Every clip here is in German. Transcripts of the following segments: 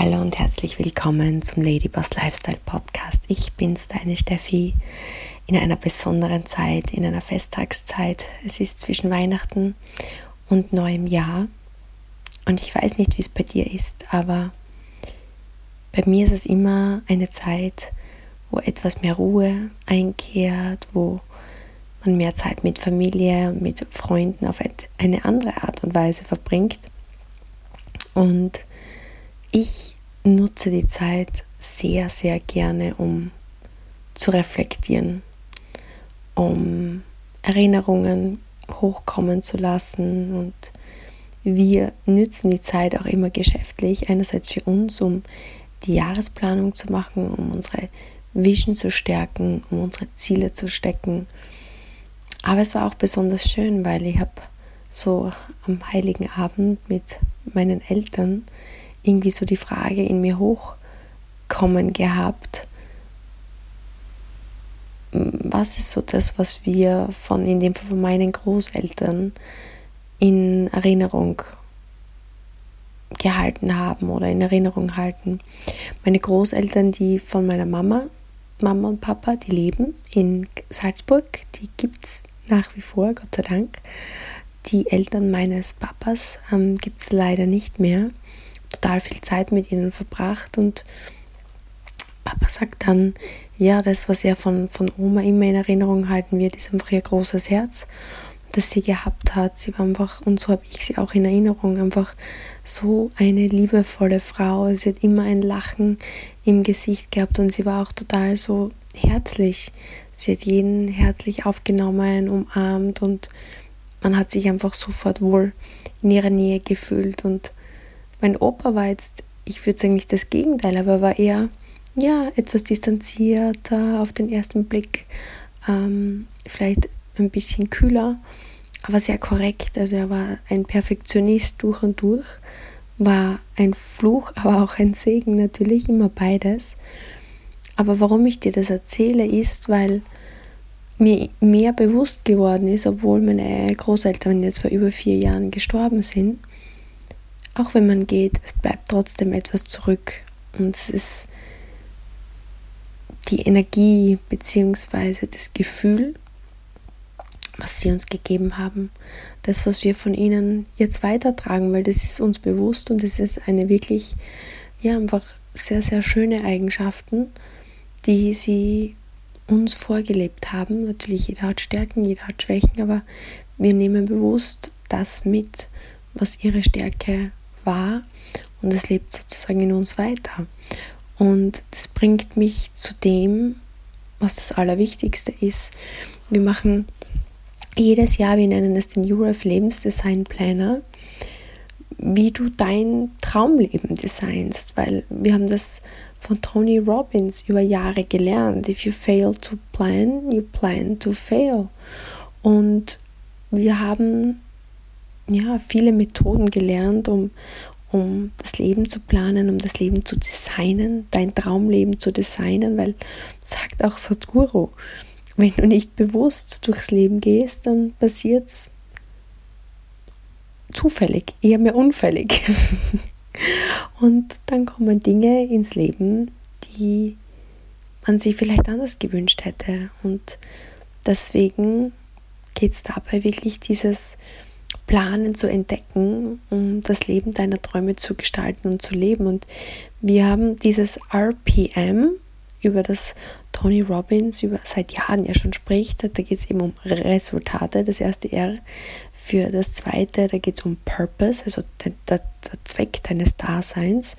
Hallo und herzlich willkommen zum Ladyboss Lifestyle Podcast. Ich bin's, deine Steffi, in einer besonderen Zeit, in einer Festtagszeit. Es ist zwischen Weihnachten und neuem Jahr. Und ich weiß nicht, wie es bei dir ist, aber bei mir ist es immer eine Zeit, wo etwas mehr Ruhe einkehrt, wo man mehr Zeit mit Familie und mit Freunden auf eine andere Art und Weise verbringt. Und ich nutze die Zeit sehr, sehr gerne, um zu reflektieren, um Erinnerungen hochkommen zu lassen und wir nützen die Zeit auch immer geschäftlich, einerseits für uns, um die Jahresplanung zu machen, um unsere Vision zu stärken, um unsere Ziele zu stecken. Aber es war auch besonders schön, weil ich habe so am heiligen Abend mit meinen Eltern irgendwie so die Frage in mir hochkommen gehabt, was ist so das, was wir von, in dem Fall von meinen Großeltern in Erinnerung gehalten haben oder in Erinnerung halten. Meine Großeltern, die von meiner Mama, Mama und Papa, die leben in Salzburg, die gibt es nach wie vor, Gott sei Dank. Die Eltern meines Papas ähm, gibt es leider nicht mehr total viel Zeit mit ihnen verbracht und Papa sagt dann, ja, das, was er von, von Oma immer in Erinnerung halten wird, ist einfach ihr großes Herz, das sie gehabt hat. Sie war einfach, und so habe ich sie auch in Erinnerung, einfach so eine liebevolle Frau. Sie hat immer ein Lachen im Gesicht gehabt und sie war auch total so herzlich. Sie hat jeden herzlich aufgenommen, umarmt und man hat sich einfach sofort wohl in ihrer Nähe gefühlt und mein Opa war jetzt, ich würde sagen nicht das Gegenteil, aber war eher ja, etwas distanzierter auf den ersten Blick, ähm, vielleicht ein bisschen kühler, aber sehr korrekt. Also er war ein Perfektionist durch und durch, war ein Fluch, aber auch ein Segen natürlich, immer beides. Aber warum ich dir das erzähle, ist, weil mir mehr bewusst geworden ist, obwohl meine Großeltern jetzt vor über vier Jahren gestorben sind, auch wenn man geht, es bleibt trotzdem etwas zurück. Und es ist die Energie bzw. das Gefühl, was sie uns gegeben haben, das, was wir von ihnen jetzt weitertragen, weil das ist uns bewusst und es ist eine wirklich, ja, einfach sehr, sehr schöne Eigenschaften, die sie uns vorgelebt haben. Natürlich, jeder hat Stärken, jeder hat Schwächen, aber wir nehmen bewusst das mit, was ihre Stärke war und es lebt sozusagen in uns weiter. Und das bringt mich zu dem, was das Allerwichtigste ist. Wir machen jedes Jahr, wir nennen es den URF Lebensdesign Planner, wie du dein Traumleben designst, weil wir haben das von Tony Robbins über Jahre gelernt. If you fail to plan, you plan to fail. Und wir haben ja, viele Methoden gelernt, um, um das Leben zu planen, um das Leben zu designen, dein Traumleben zu designen, weil sagt auch Sadhguru, wenn du nicht bewusst durchs Leben gehst, dann passiert es zufällig, eher mehr unfällig. Und dann kommen Dinge ins Leben, die man sich vielleicht anders gewünscht hätte. Und deswegen geht es dabei wirklich dieses Planen zu entdecken, um das Leben deiner Träume zu gestalten und zu leben. Und wir haben dieses RPM, über das Tony Robbins über seit Jahren ja schon spricht. Da geht es eben um Resultate, das erste R. Für das zweite, da geht es um Purpose, also der, der, der Zweck deines Daseins.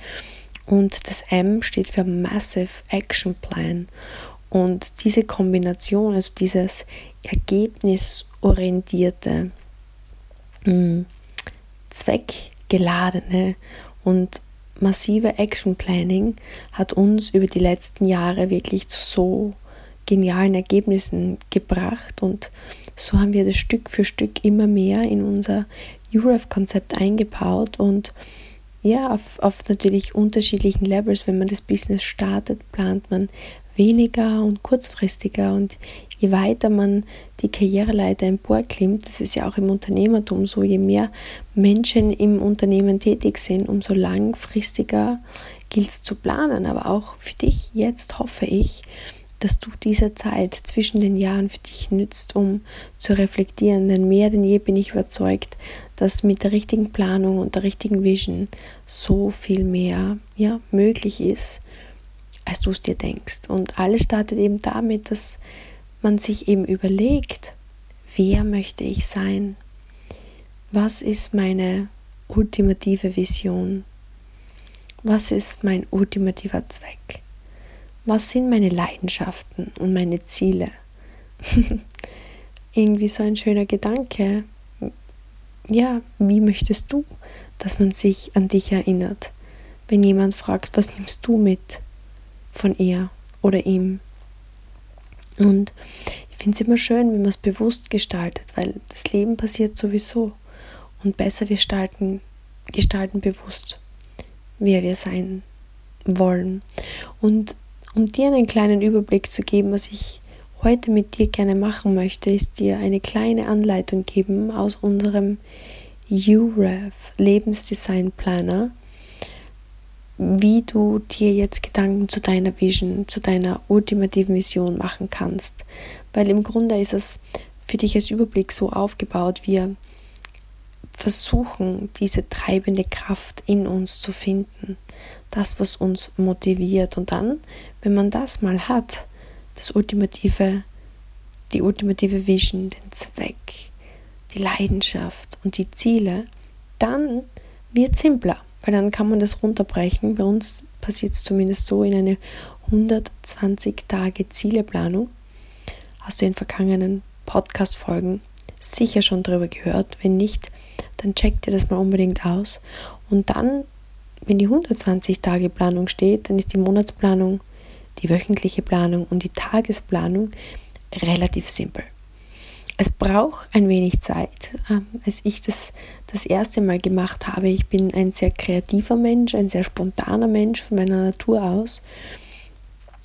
Und das M steht für Massive Action Plan. Und diese Kombination, also dieses ergebnisorientierte, mh, zweckgeladene und massive Action Planning hat uns über die letzten Jahre wirklich zu so genialen Ergebnissen gebracht und so haben wir das Stück für Stück immer mehr in unser UREF-Konzept eingebaut und ja, auf, auf natürlich unterschiedlichen Levels, wenn man das Business startet, plant man weniger und kurzfristiger und je weiter man die Karriereleiter emporklimmt, das ist ja auch im Unternehmertum so, je mehr Menschen im Unternehmen tätig sind, umso langfristiger gilt es zu planen. Aber auch für dich jetzt hoffe ich, dass du diese Zeit zwischen den Jahren für dich nützt, um zu reflektieren. Denn mehr denn je bin ich überzeugt, dass mit der richtigen Planung und der richtigen Vision so viel mehr ja, möglich ist, als du es dir denkst. Und alles startet eben damit, dass man sich eben überlegt, wer möchte ich sein? Was ist meine ultimative Vision? Was ist mein ultimativer Zweck? Was sind meine Leidenschaften und meine Ziele? Irgendwie so ein schöner Gedanke. Ja, wie möchtest du, dass man sich an dich erinnert? Wenn jemand fragt, was nimmst du mit von ihr oder ihm? Und ich finde es immer schön, wenn man es bewusst gestaltet, weil das Leben passiert sowieso. Und besser wir gestalten, gestalten bewusst, wer wir sein wollen. Und um dir einen kleinen Überblick zu geben, was ich heute mit dir gerne machen möchte, ist dir eine kleine Anleitung geben aus unserem UREV Lebensdesign Planner, wie du dir jetzt Gedanken zu deiner Vision, zu deiner ultimativen Vision machen kannst. Weil im Grunde ist es für dich als Überblick so aufgebaut, wir versuchen, diese treibende Kraft in uns zu finden, das, was uns motiviert. Und dann, wenn man das mal hat, das ultimative, die ultimative Vision, den Zweck, die Leidenschaft und die Ziele, dann wird simpler weil dann kann man das runterbrechen. Bei uns passiert es zumindest so in eine 120 Tage Zieleplanung. Hast du in vergangenen Podcast-Folgen sicher schon darüber gehört. Wenn nicht, dann check dir das mal unbedingt aus. Und dann, wenn die 120 Tage Planung steht, dann ist die Monatsplanung, die wöchentliche Planung und die Tagesplanung relativ simpel. Es braucht ein wenig Zeit. Ähm, als ich das das erste Mal gemacht habe, ich bin ein sehr kreativer Mensch, ein sehr spontaner Mensch von meiner Natur aus.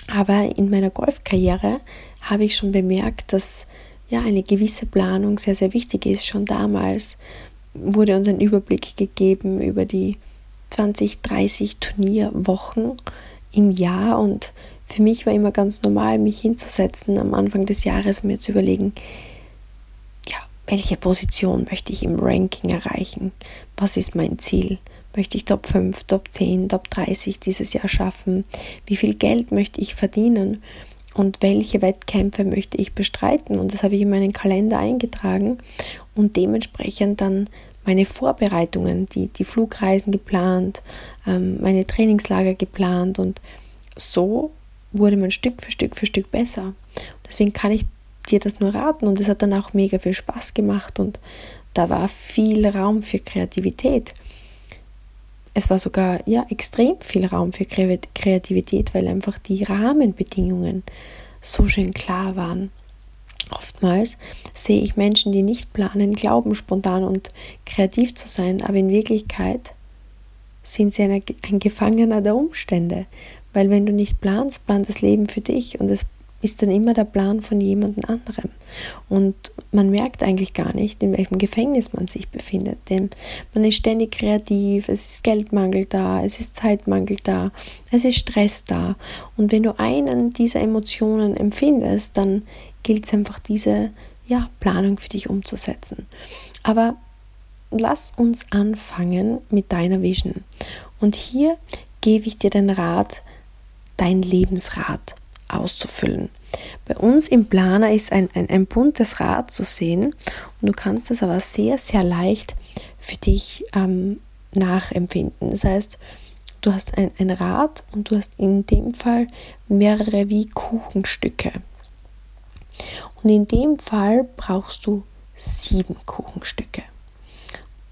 Aber in meiner Golfkarriere habe ich schon bemerkt, dass ja eine gewisse Planung sehr, sehr wichtig ist. Schon damals wurde uns ein Überblick gegeben über die 20, 30 Turnierwochen im Jahr und für mich war immer ganz normal, mich hinzusetzen am Anfang des Jahres und mir zu überlegen, welche Position möchte ich im Ranking erreichen? Was ist mein Ziel? Möchte ich Top 5, Top 10, Top 30 dieses Jahr schaffen? Wie viel Geld möchte ich verdienen? Und welche Wettkämpfe möchte ich bestreiten? Und das habe ich in meinen Kalender eingetragen und dementsprechend dann meine Vorbereitungen, die, die Flugreisen geplant, ähm, meine Trainingslager geplant und so wurde man Stück für Stück für Stück besser. Deswegen kann ich dir das nur raten und es hat dann auch mega viel Spaß gemacht und da war viel Raum für Kreativität. Es war sogar ja extrem viel Raum für Kreativität, weil einfach die Rahmenbedingungen so schön klar waren. Oftmals sehe ich Menschen, die nicht planen, glauben spontan und kreativ zu sein, aber in Wirklichkeit sind sie ein, Gefangener der Umstände. Weil wenn du nicht planst, plant das Leben für dich und es ist dann immer der Plan von jemand anderem. Und man merkt eigentlich gar nicht, in welchem Gefängnis man sich befindet. Denn man ist ständig kreativ, es ist Geldmangel da, es ist Zeitmangel da, es ist Stress da. Und wenn du einen dieser Emotionen empfindest, dann gilt es einfach, diese ja, Planung für dich umzusetzen. Aber lass uns anfangen mit deiner Vision. Und hier gebe ich dir den Rat, dein Lebensrat auszufüllen. Bei uns im Planer ist ein, ein, ein buntes Rad zu sehen und du kannst das aber sehr, sehr leicht für dich ähm, nachempfinden. Das heißt, du hast ein, ein Rad und du hast in dem Fall mehrere wie Kuchenstücke. Und in dem Fall brauchst du sieben Kuchenstücke.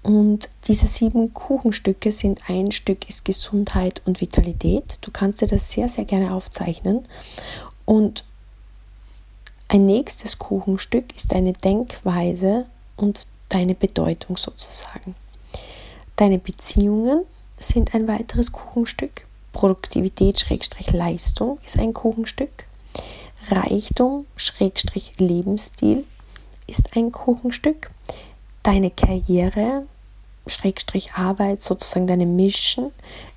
Und diese sieben Kuchenstücke sind ein Stück ist Gesundheit und Vitalität. Du kannst dir das sehr, sehr gerne aufzeichnen. Und ein nächstes Kuchenstück ist deine Denkweise und deine Bedeutung sozusagen. Deine Beziehungen sind ein weiteres Kuchenstück. Produktivität-Leistung ist ein Kuchenstück. Reichtum-Lebensstil ist ein Kuchenstück. Deine Karriere, Schrägstrich Arbeit, sozusagen deine Mission,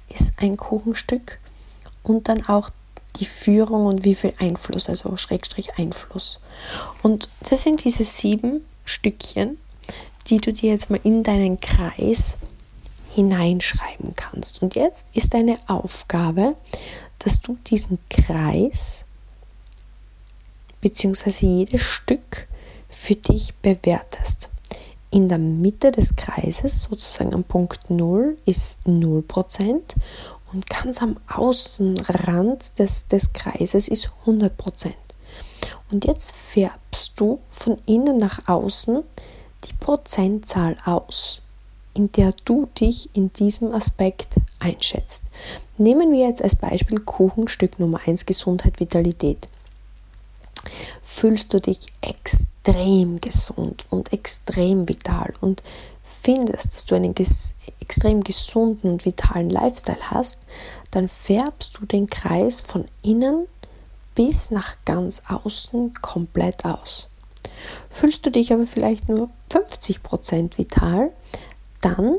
ist ein Kuchenstück und dann auch die Führung und wie viel Einfluss, also Schrägstrich Einfluss. Und das sind diese sieben Stückchen, die du dir jetzt mal in deinen Kreis hineinschreiben kannst. Und jetzt ist deine Aufgabe, dass du diesen Kreis bzw. jedes Stück für dich bewertest. In der Mitte des Kreises, sozusagen am Punkt 0, ist 0% und ganz am Außenrand des, des Kreises ist 100%. Und jetzt färbst du von innen nach außen die Prozentzahl aus, in der du dich in diesem Aspekt einschätzt. Nehmen wir jetzt als Beispiel Kuchenstück Nummer 1 Gesundheit, Vitalität. Fühlst du dich extrem gesund und extrem vital und findest, dass du einen ges extrem gesunden und vitalen Lifestyle hast, dann färbst du den Kreis von innen bis nach ganz außen komplett aus. Fühlst du dich aber vielleicht nur 50% vital, dann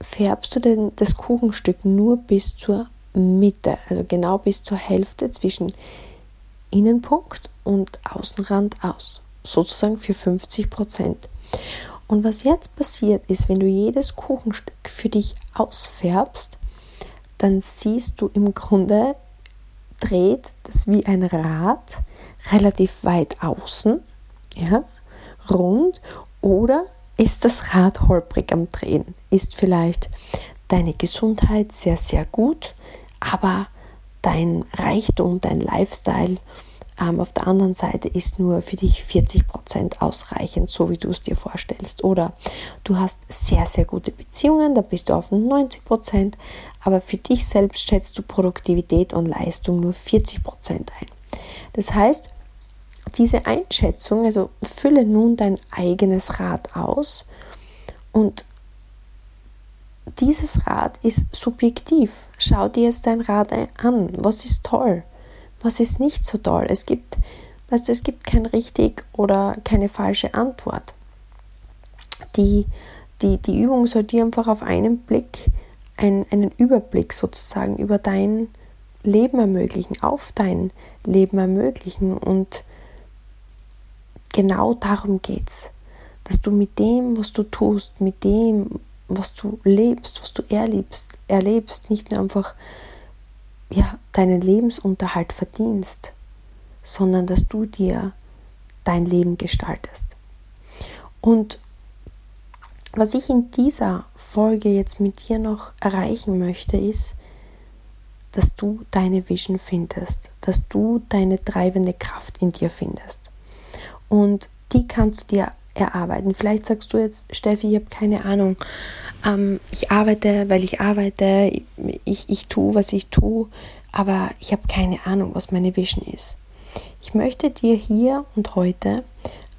färbst du den, das Kuchenstück nur bis zur Mitte, also genau bis zur Hälfte zwischen Innenpunkt und Außenrand aus, sozusagen für 50% Und was jetzt passiert ist, wenn du jedes Kuchenstück für dich ausfärbst, dann siehst du im Grunde, dreht das wie ein Rad relativ weit außen ja, rund oder ist das Rad holprig am Drehen? Ist vielleicht deine Gesundheit sehr, sehr gut, aber dein Reichtum, dein Lifestyle ähm, auf der anderen Seite ist nur für dich 40 Prozent ausreichend, so wie du es dir vorstellst. Oder du hast sehr, sehr gute Beziehungen, da bist du auf 90%, Prozent, aber für dich selbst schätzt du Produktivität und Leistung nur 40 Prozent ein. Das heißt, diese Einschätzung, also fülle nun dein eigenes Rad aus und dieses Rad ist subjektiv. Schau dir jetzt dein Rad an. Was ist toll? Was ist nicht so toll? Es gibt, weißt du, es gibt kein richtig oder keine falsche Antwort. Die, die, die Übung soll dir einfach auf einen Blick ein, einen Überblick sozusagen über dein Leben ermöglichen, auf dein Leben ermöglichen und genau darum geht es, dass du mit dem, was du tust, mit dem, was du lebst, was du erlebst, erlebst, nicht nur einfach ja, deinen Lebensunterhalt verdienst, sondern dass du dir dein Leben gestaltest. Und was ich in dieser Folge jetzt mit dir noch erreichen möchte, ist, dass du deine Vision findest, dass du deine treibende Kraft in dir findest. Und die kannst du dir erarbeiten. Vielleicht sagst du jetzt, Steffi, ich habe keine Ahnung. Ähm, ich arbeite, weil ich arbeite, ich, ich tue, was ich tue, aber ich habe keine Ahnung, was meine Vision ist. Ich möchte dir hier und heute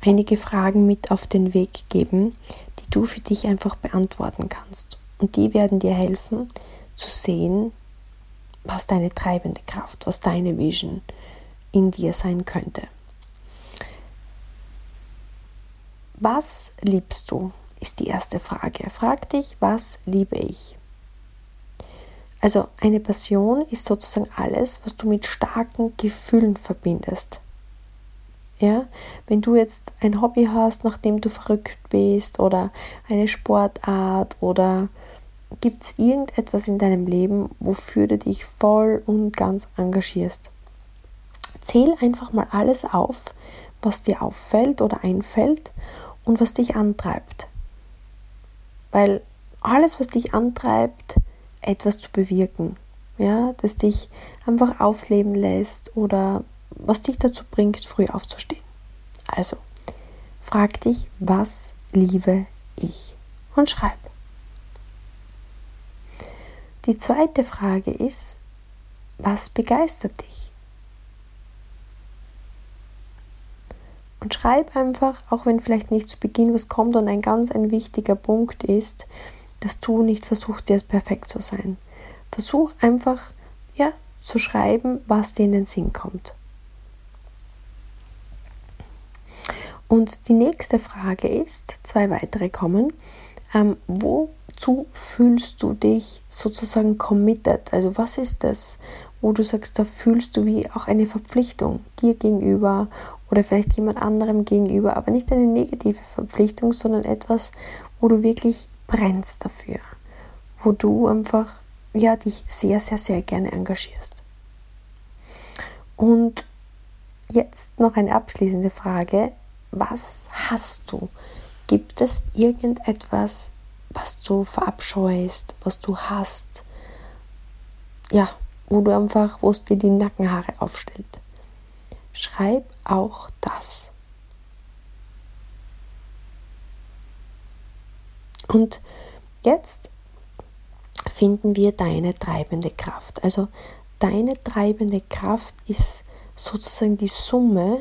einige Fragen mit auf den Weg geben, die du für dich einfach beantworten kannst. Und die werden dir helfen zu sehen, was deine treibende Kraft, was deine Vision in dir sein könnte. Was liebst du? ist die erste Frage. Frag dich, was liebe ich? Also eine Passion ist sozusagen alles, was du mit starken Gefühlen verbindest. Ja, wenn du jetzt ein Hobby hast, nachdem du verrückt bist oder eine Sportart oder gibt es irgendetwas in deinem Leben, wofür du dich voll und ganz engagierst. Zähl einfach mal alles auf, was dir auffällt oder einfällt und was dich antreibt. Weil alles, was dich antreibt, etwas zu bewirken, ja, das dich einfach aufleben lässt oder was dich dazu bringt, früh aufzustehen. Also, frag dich, was liebe ich? Und schreib. Die zweite Frage ist, was begeistert dich? Und schreib einfach, auch wenn vielleicht nicht zu Beginn was kommt und ein ganz ein wichtiger Punkt ist, dass du nicht versuchst, jetzt perfekt zu sein. Versuch einfach, ja, zu schreiben, was dir in den Sinn kommt. Und die nächste Frage ist, zwei weitere kommen, ähm, wo wozu fühlst du dich sozusagen committed? Also was ist das, wo du sagst, da fühlst du wie auch eine Verpflichtung dir gegenüber oder vielleicht jemand anderem gegenüber, aber nicht eine negative Verpflichtung, sondern etwas, wo du wirklich brennst dafür, wo du einfach ja dich sehr sehr sehr gerne engagierst. Und jetzt noch eine abschließende Frage, was hast du? Gibt es irgendetwas, was du verabscheust, was du hast? Ja, wo du einfach, wo es dir die Nackenhaare aufstellt. Schreib auch das. Und jetzt finden wir deine treibende Kraft. Also deine treibende Kraft ist sozusagen die Summe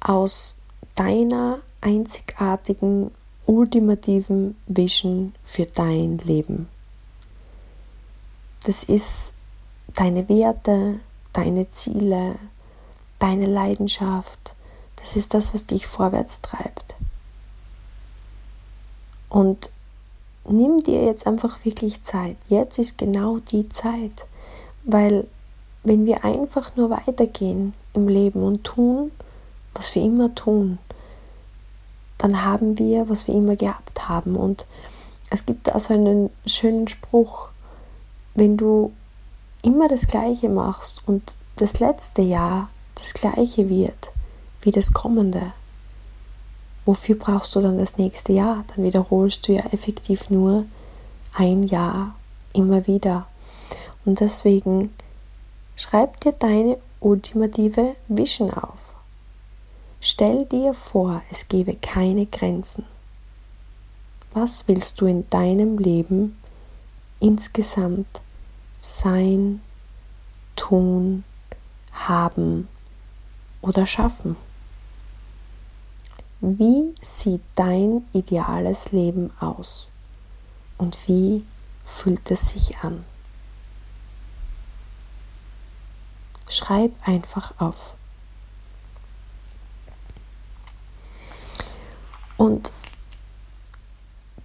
aus deiner einzigartigen, ultimativen Vision für dein Leben. Das ist deine Werte, deine Ziele, deine Leidenschaft. Das ist das, was dich vorwärts treibt. Und nimm dir jetzt einfach wirklich Zeit. Jetzt ist genau die Zeit, weil wenn wir einfach nur weitergehen im Leben und tun, was wir immer tun, dann haben wir, was wir immer gehabt haben. Und es gibt also einen schönen Spruch, wenn du immer das Gleiche machst und das letzte Jahr das Gleiche wird wie das kommende, wofür brauchst du dann das nächste Jahr? Dann wiederholst du ja effektiv nur ein Jahr immer wieder. Und deswegen schreib dir deine ultimative Vision auf. Stell dir vor, es gebe keine Grenzen. Was willst du in deinem Leben insgesamt sein, tun, haben oder schaffen? Wie sieht dein ideales Leben aus? Und wie fühlt es sich an? Schreib einfach auf. Und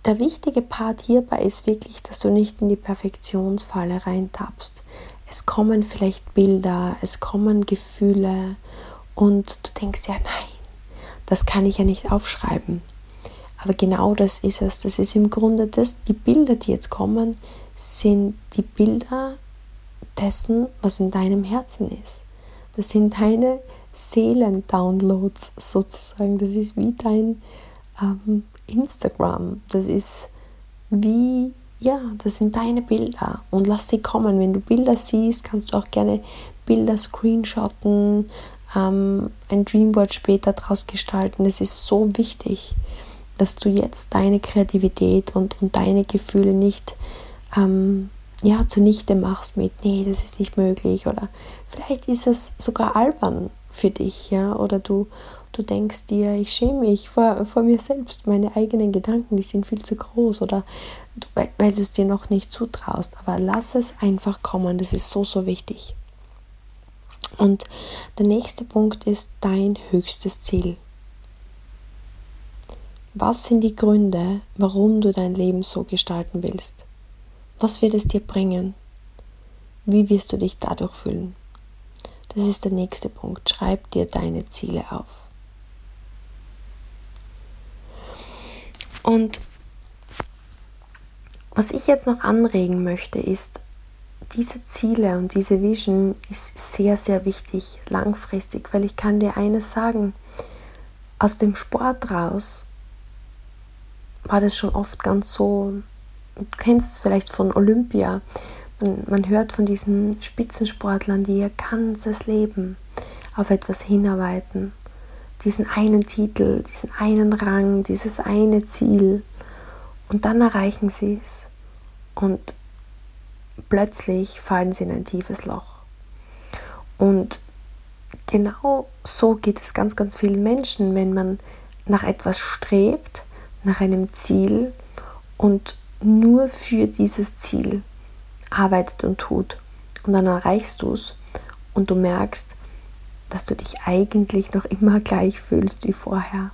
der wichtige Part hierbei ist wirklich, dass du nicht in die Perfektionsfalle reintappst. Es kommen vielleicht Bilder, es kommen Gefühle und du denkst ja, nein, das kann ich ja nicht aufschreiben. Aber genau das ist es. Das ist im Grunde das, die Bilder, die jetzt kommen, sind die Bilder dessen, was in deinem Herzen ist. Das sind deine Seelendownloads sozusagen. Das ist wie dein ähm, Instagram. Das ist wie, ja, das sind deine Bilder und lass sie kommen. Wenn du Bilder siehst, kannst du auch gerne Bilder screenshotten, ähm, ein Dreamboard später daraus gestalten. Es ist so wichtig, dass du jetzt deine Kreativität und, und deine Gefühle nicht ähm, ja, zunichte machst mit, nee, das ist nicht möglich oder vielleicht ist es sogar albern für dich, ja, oder du, du denkst dir, ich schäme mich vor, vor mir selbst, meine eigenen Gedanken, die sind viel zu groß oder weil, weil du es dir noch nicht zutraust, aber lass es einfach kommen, das ist so, so wichtig. Und der nächste Punkt ist dein höchstes Ziel. Was sind die Gründe, warum du dein Leben so gestalten willst? Was wird es dir bringen? Wie wirst du dich dadurch fühlen? Das ist der nächste Punkt. Schreib dir deine Ziele auf. Und was ich jetzt noch anregen möchte, ist, diese Ziele und diese Vision ist sehr, sehr wichtig langfristig, weil ich kann dir eines sagen, aus dem Sport raus war das schon oft ganz so, du kennst es vielleicht von Olympia, man, man hört von diesen Spitzensportlern, die ihr ganzes Leben auf etwas hinarbeiten, diesen einen Titel, diesen einen Rang, dieses eine Ziel. Und dann erreichen sie es und plötzlich fallen sie in ein tiefes Loch. Und genau so geht es ganz, ganz vielen Menschen, wenn man nach etwas strebt, nach einem Ziel und nur für dieses Ziel arbeitet und tut. Und dann erreichst du es und du merkst, dass du dich eigentlich noch immer gleich fühlst wie vorher.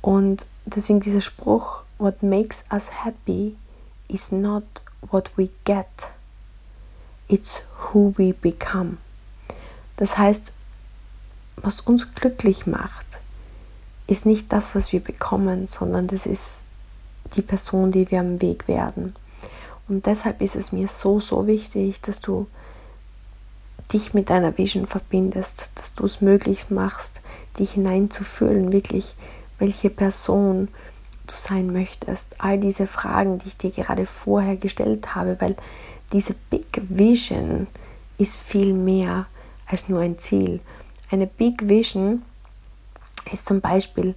Und deswegen dieser Spruch, what makes us happy is not what we get, it's who we become. Das heißt, was uns glücklich macht, ist nicht das, was wir bekommen, sondern das ist die Person, die wir am Weg werden. Und deshalb ist es mir so, so wichtig, dass du dich mit deiner Vision verbindest, dass du es möglich machst, dich hineinzufühlen, wirklich welche Person du sein möchtest. All diese Fragen, die ich dir gerade vorher gestellt habe, weil diese Big Vision ist viel mehr als nur ein Ziel. Eine Big Vision ist zum Beispiel,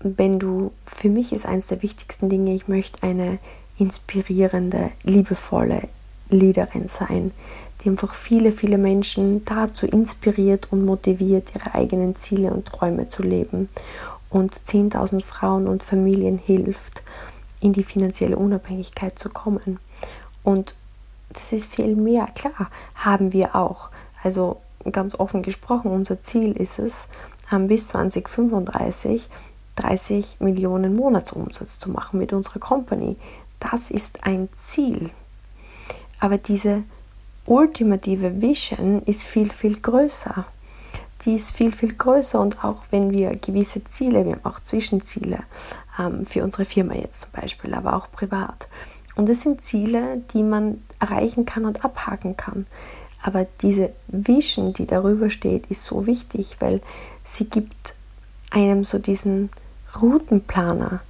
wenn du, für mich ist eines der wichtigsten Dinge, ich möchte eine inspirierende, liebevolle Leaderin sein, die einfach viele, viele Menschen dazu inspiriert und motiviert, ihre eigenen Ziele und Träume zu leben und 10.000 Frauen und Familien hilft, in die finanzielle Unabhängigkeit zu kommen. Und das ist viel mehr. Klar, haben wir auch. Also ganz offen gesprochen, unser Ziel ist es, bis 2035 30 Millionen Monatsumsatz zu machen mit unserer Company. Das ist ein Ziel. Aber diese ultimative Vision ist viel, viel größer. Die ist viel, viel größer und auch wenn wir gewisse Ziele, wir haben auch Zwischenziele ähm, für unsere Firma jetzt zum Beispiel, aber auch privat. Und es sind Ziele, die man erreichen kann und abhaken kann. Aber diese Vision, die darüber steht, ist so wichtig, weil sie gibt einem so diesen Routenplaner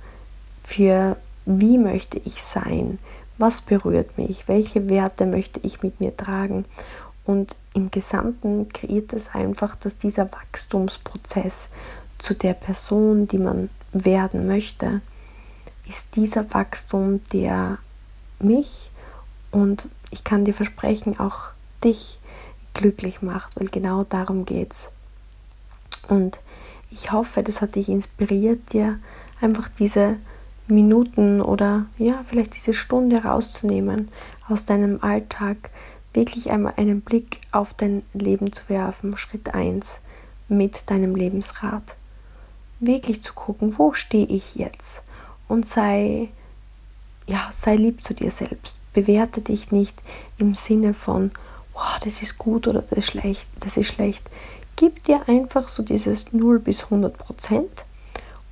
für wie möchte ich sein, was berührt mich, welche Werte möchte ich mit mir tragen. Und im Gesamten kreiert es einfach, dass dieser Wachstumsprozess zu der Person, die man werden möchte, ist dieser Wachstum, der mich und ich kann dir versprechen, auch dich glücklich macht, weil genau darum geht es. Und ich hoffe, das hat dich inspiriert, dir einfach diese Minuten oder ja, vielleicht diese Stunde rauszunehmen aus deinem Alltag, wirklich einmal einen Blick auf dein Leben zu werfen. Schritt 1 mit deinem Lebensrat. Wirklich zu gucken, wo stehe ich jetzt? Und sei, ja, sei lieb zu dir selbst. Bewerte dich nicht im Sinne von, wow, das ist gut oder das ist schlecht, das ist schlecht. Gib dir einfach so dieses 0 bis 100 Prozent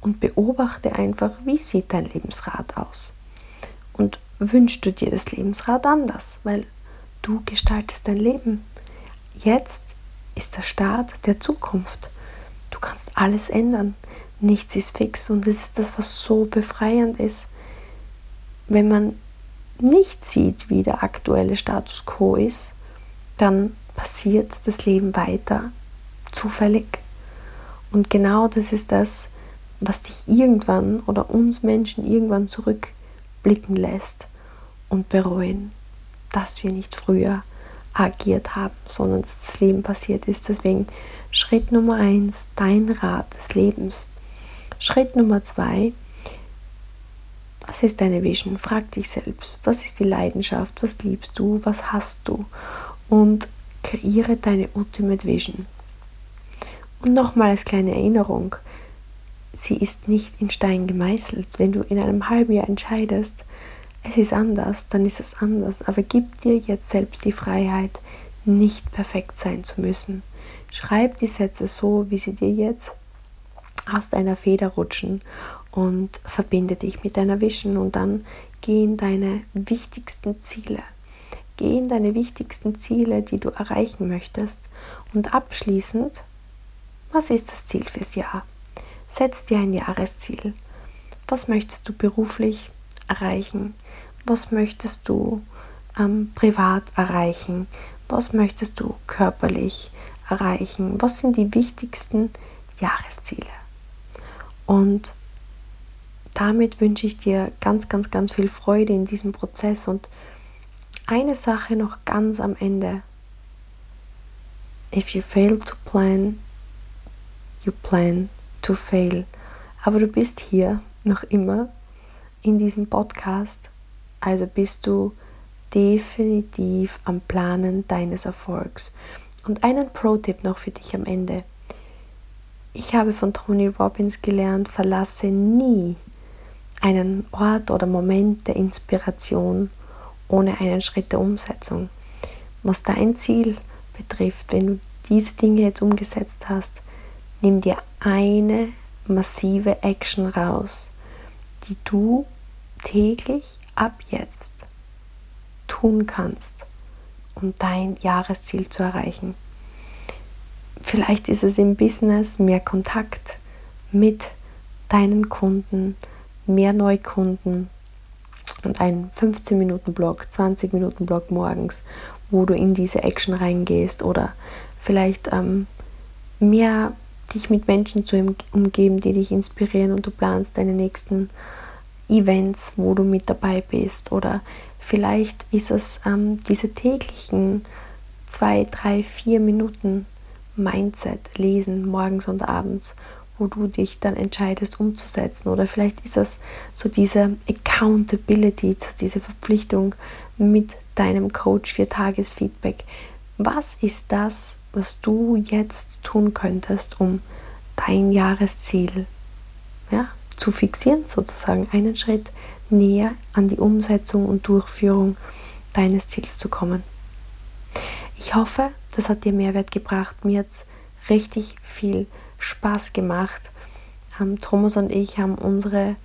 und beobachte einfach, wie sieht dein Lebensrad aus. Und wünschst du dir das Lebensrad anders, weil du gestaltest dein Leben. Jetzt ist der Start der Zukunft. Du kannst alles ändern. Nichts ist fix und das ist das, was so befreiend ist. Wenn man nicht sieht, wie der aktuelle Status quo ist, dann passiert das Leben weiter zufällig. Und genau das ist das, was dich irgendwann oder uns Menschen irgendwann zurückblicken lässt und bereuen, dass wir nicht früher agiert haben, sondern dass das Leben passiert ist. Deswegen Schritt Nummer eins, dein Rat des Lebens. Schritt Nummer zwei, was ist deine Vision? Frag dich selbst, was ist die Leidenschaft, was liebst du, was hast du? Und kreiere deine Ultimate Vision. Und nochmal als kleine Erinnerung, sie ist nicht in Stein gemeißelt. Wenn du in einem halben Jahr entscheidest, es ist anders, dann ist es anders. Aber gib dir jetzt selbst die Freiheit, nicht perfekt sein zu müssen. Schreib die Sätze so, wie sie dir jetzt aus deiner Feder rutschen und verbinde dich mit deiner Vision und dann geh in deine wichtigsten Ziele. Geh in deine wichtigsten Ziele, die du erreichen möchtest. Und abschließend, was ist das Ziel fürs Jahr? Setz dir ein Jahresziel. Was möchtest du beruflich erreichen? Was möchtest du ähm, privat erreichen? Was möchtest du körperlich erreichen? Was sind die wichtigsten Jahresziele? Und damit wünsche ich dir ganz, ganz, ganz viel Freude in diesem Prozess. Und eine Sache noch ganz am Ende. If you fail to plan, you plan to fail. Aber du bist hier noch immer in diesem Podcast, also bist du definitiv am Planen deines Erfolgs. Und einen Pro-Tipp noch für dich am Ende. Ich habe von Tony Robbins gelernt, verlasse nie einen Ort oder Moment der Inspiration ohne einen Schritt der Umsetzung. Was dein Ziel betrifft, wenn du diese Dinge jetzt umgesetzt hast, nimm dir eine massive Action raus, die du täglich ab jetzt tun kannst, um dein Jahresziel zu erreichen. Vielleicht ist es im Business mehr Kontakt mit deinen Kunden, mehr Neukunden und ein 15-Minuten-Blog, 20-Minuten-Blog morgens, wo du in diese Action reingehst oder vielleicht ähm, mehr dich mit Menschen zu umgeben, die dich inspirieren und du planst deine nächsten Events, wo du mit dabei bist oder vielleicht ist es ähm, diese täglichen zwei, drei, vier Minuten Mindset lesen morgens und abends, wo du dich dann entscheidest umzusetzen oder vielleicht ist es so diese Accountability, diese Verpflichtung mit deinem Coach für Tagesfeedback. Was ist das, was du jetzt tun könntest, um dein Jahresziel ja, zu fixieren, sozusagen einen Schritt näher an die Umsetzung und Durchführung deines Ziels zu kommen. Ich hoffe, das hat dir Mehrwert gebracht. Mir hat es richtig viel Spaß gemacht. Ähm, Thomas und ich haben unsere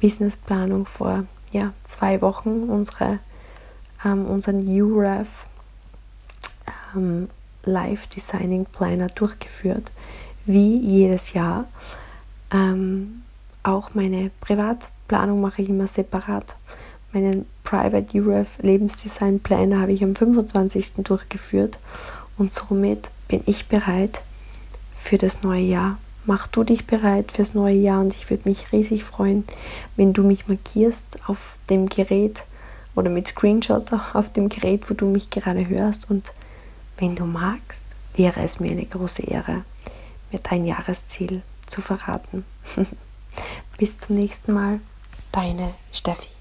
Businessplanung vor ja, zwei Wochen, unsere, ähm, unseren UREF ähm, Live Designing Planner durchgeführt, wie jedes Jahr. Ähm, auch meine Privatplanung mache ich immer separat. Meinen Private UREF Lebensdesign Planner habe ich am 25. durchgeführt und somit bin ich bereit für das neue Jahr. Mach du dich bereit fürs neue Jahr und ich würde mich riesig freuen, wenn du mich markierst auf dem Gerät oder mit Screenshot auf dem Gerät, wo du mich gerade hörst und wenn du magst, wäre es mir eine große Ehre, mir dein Jahresziel zu verraten. Bis zum nächsten Mal, deine Steffi.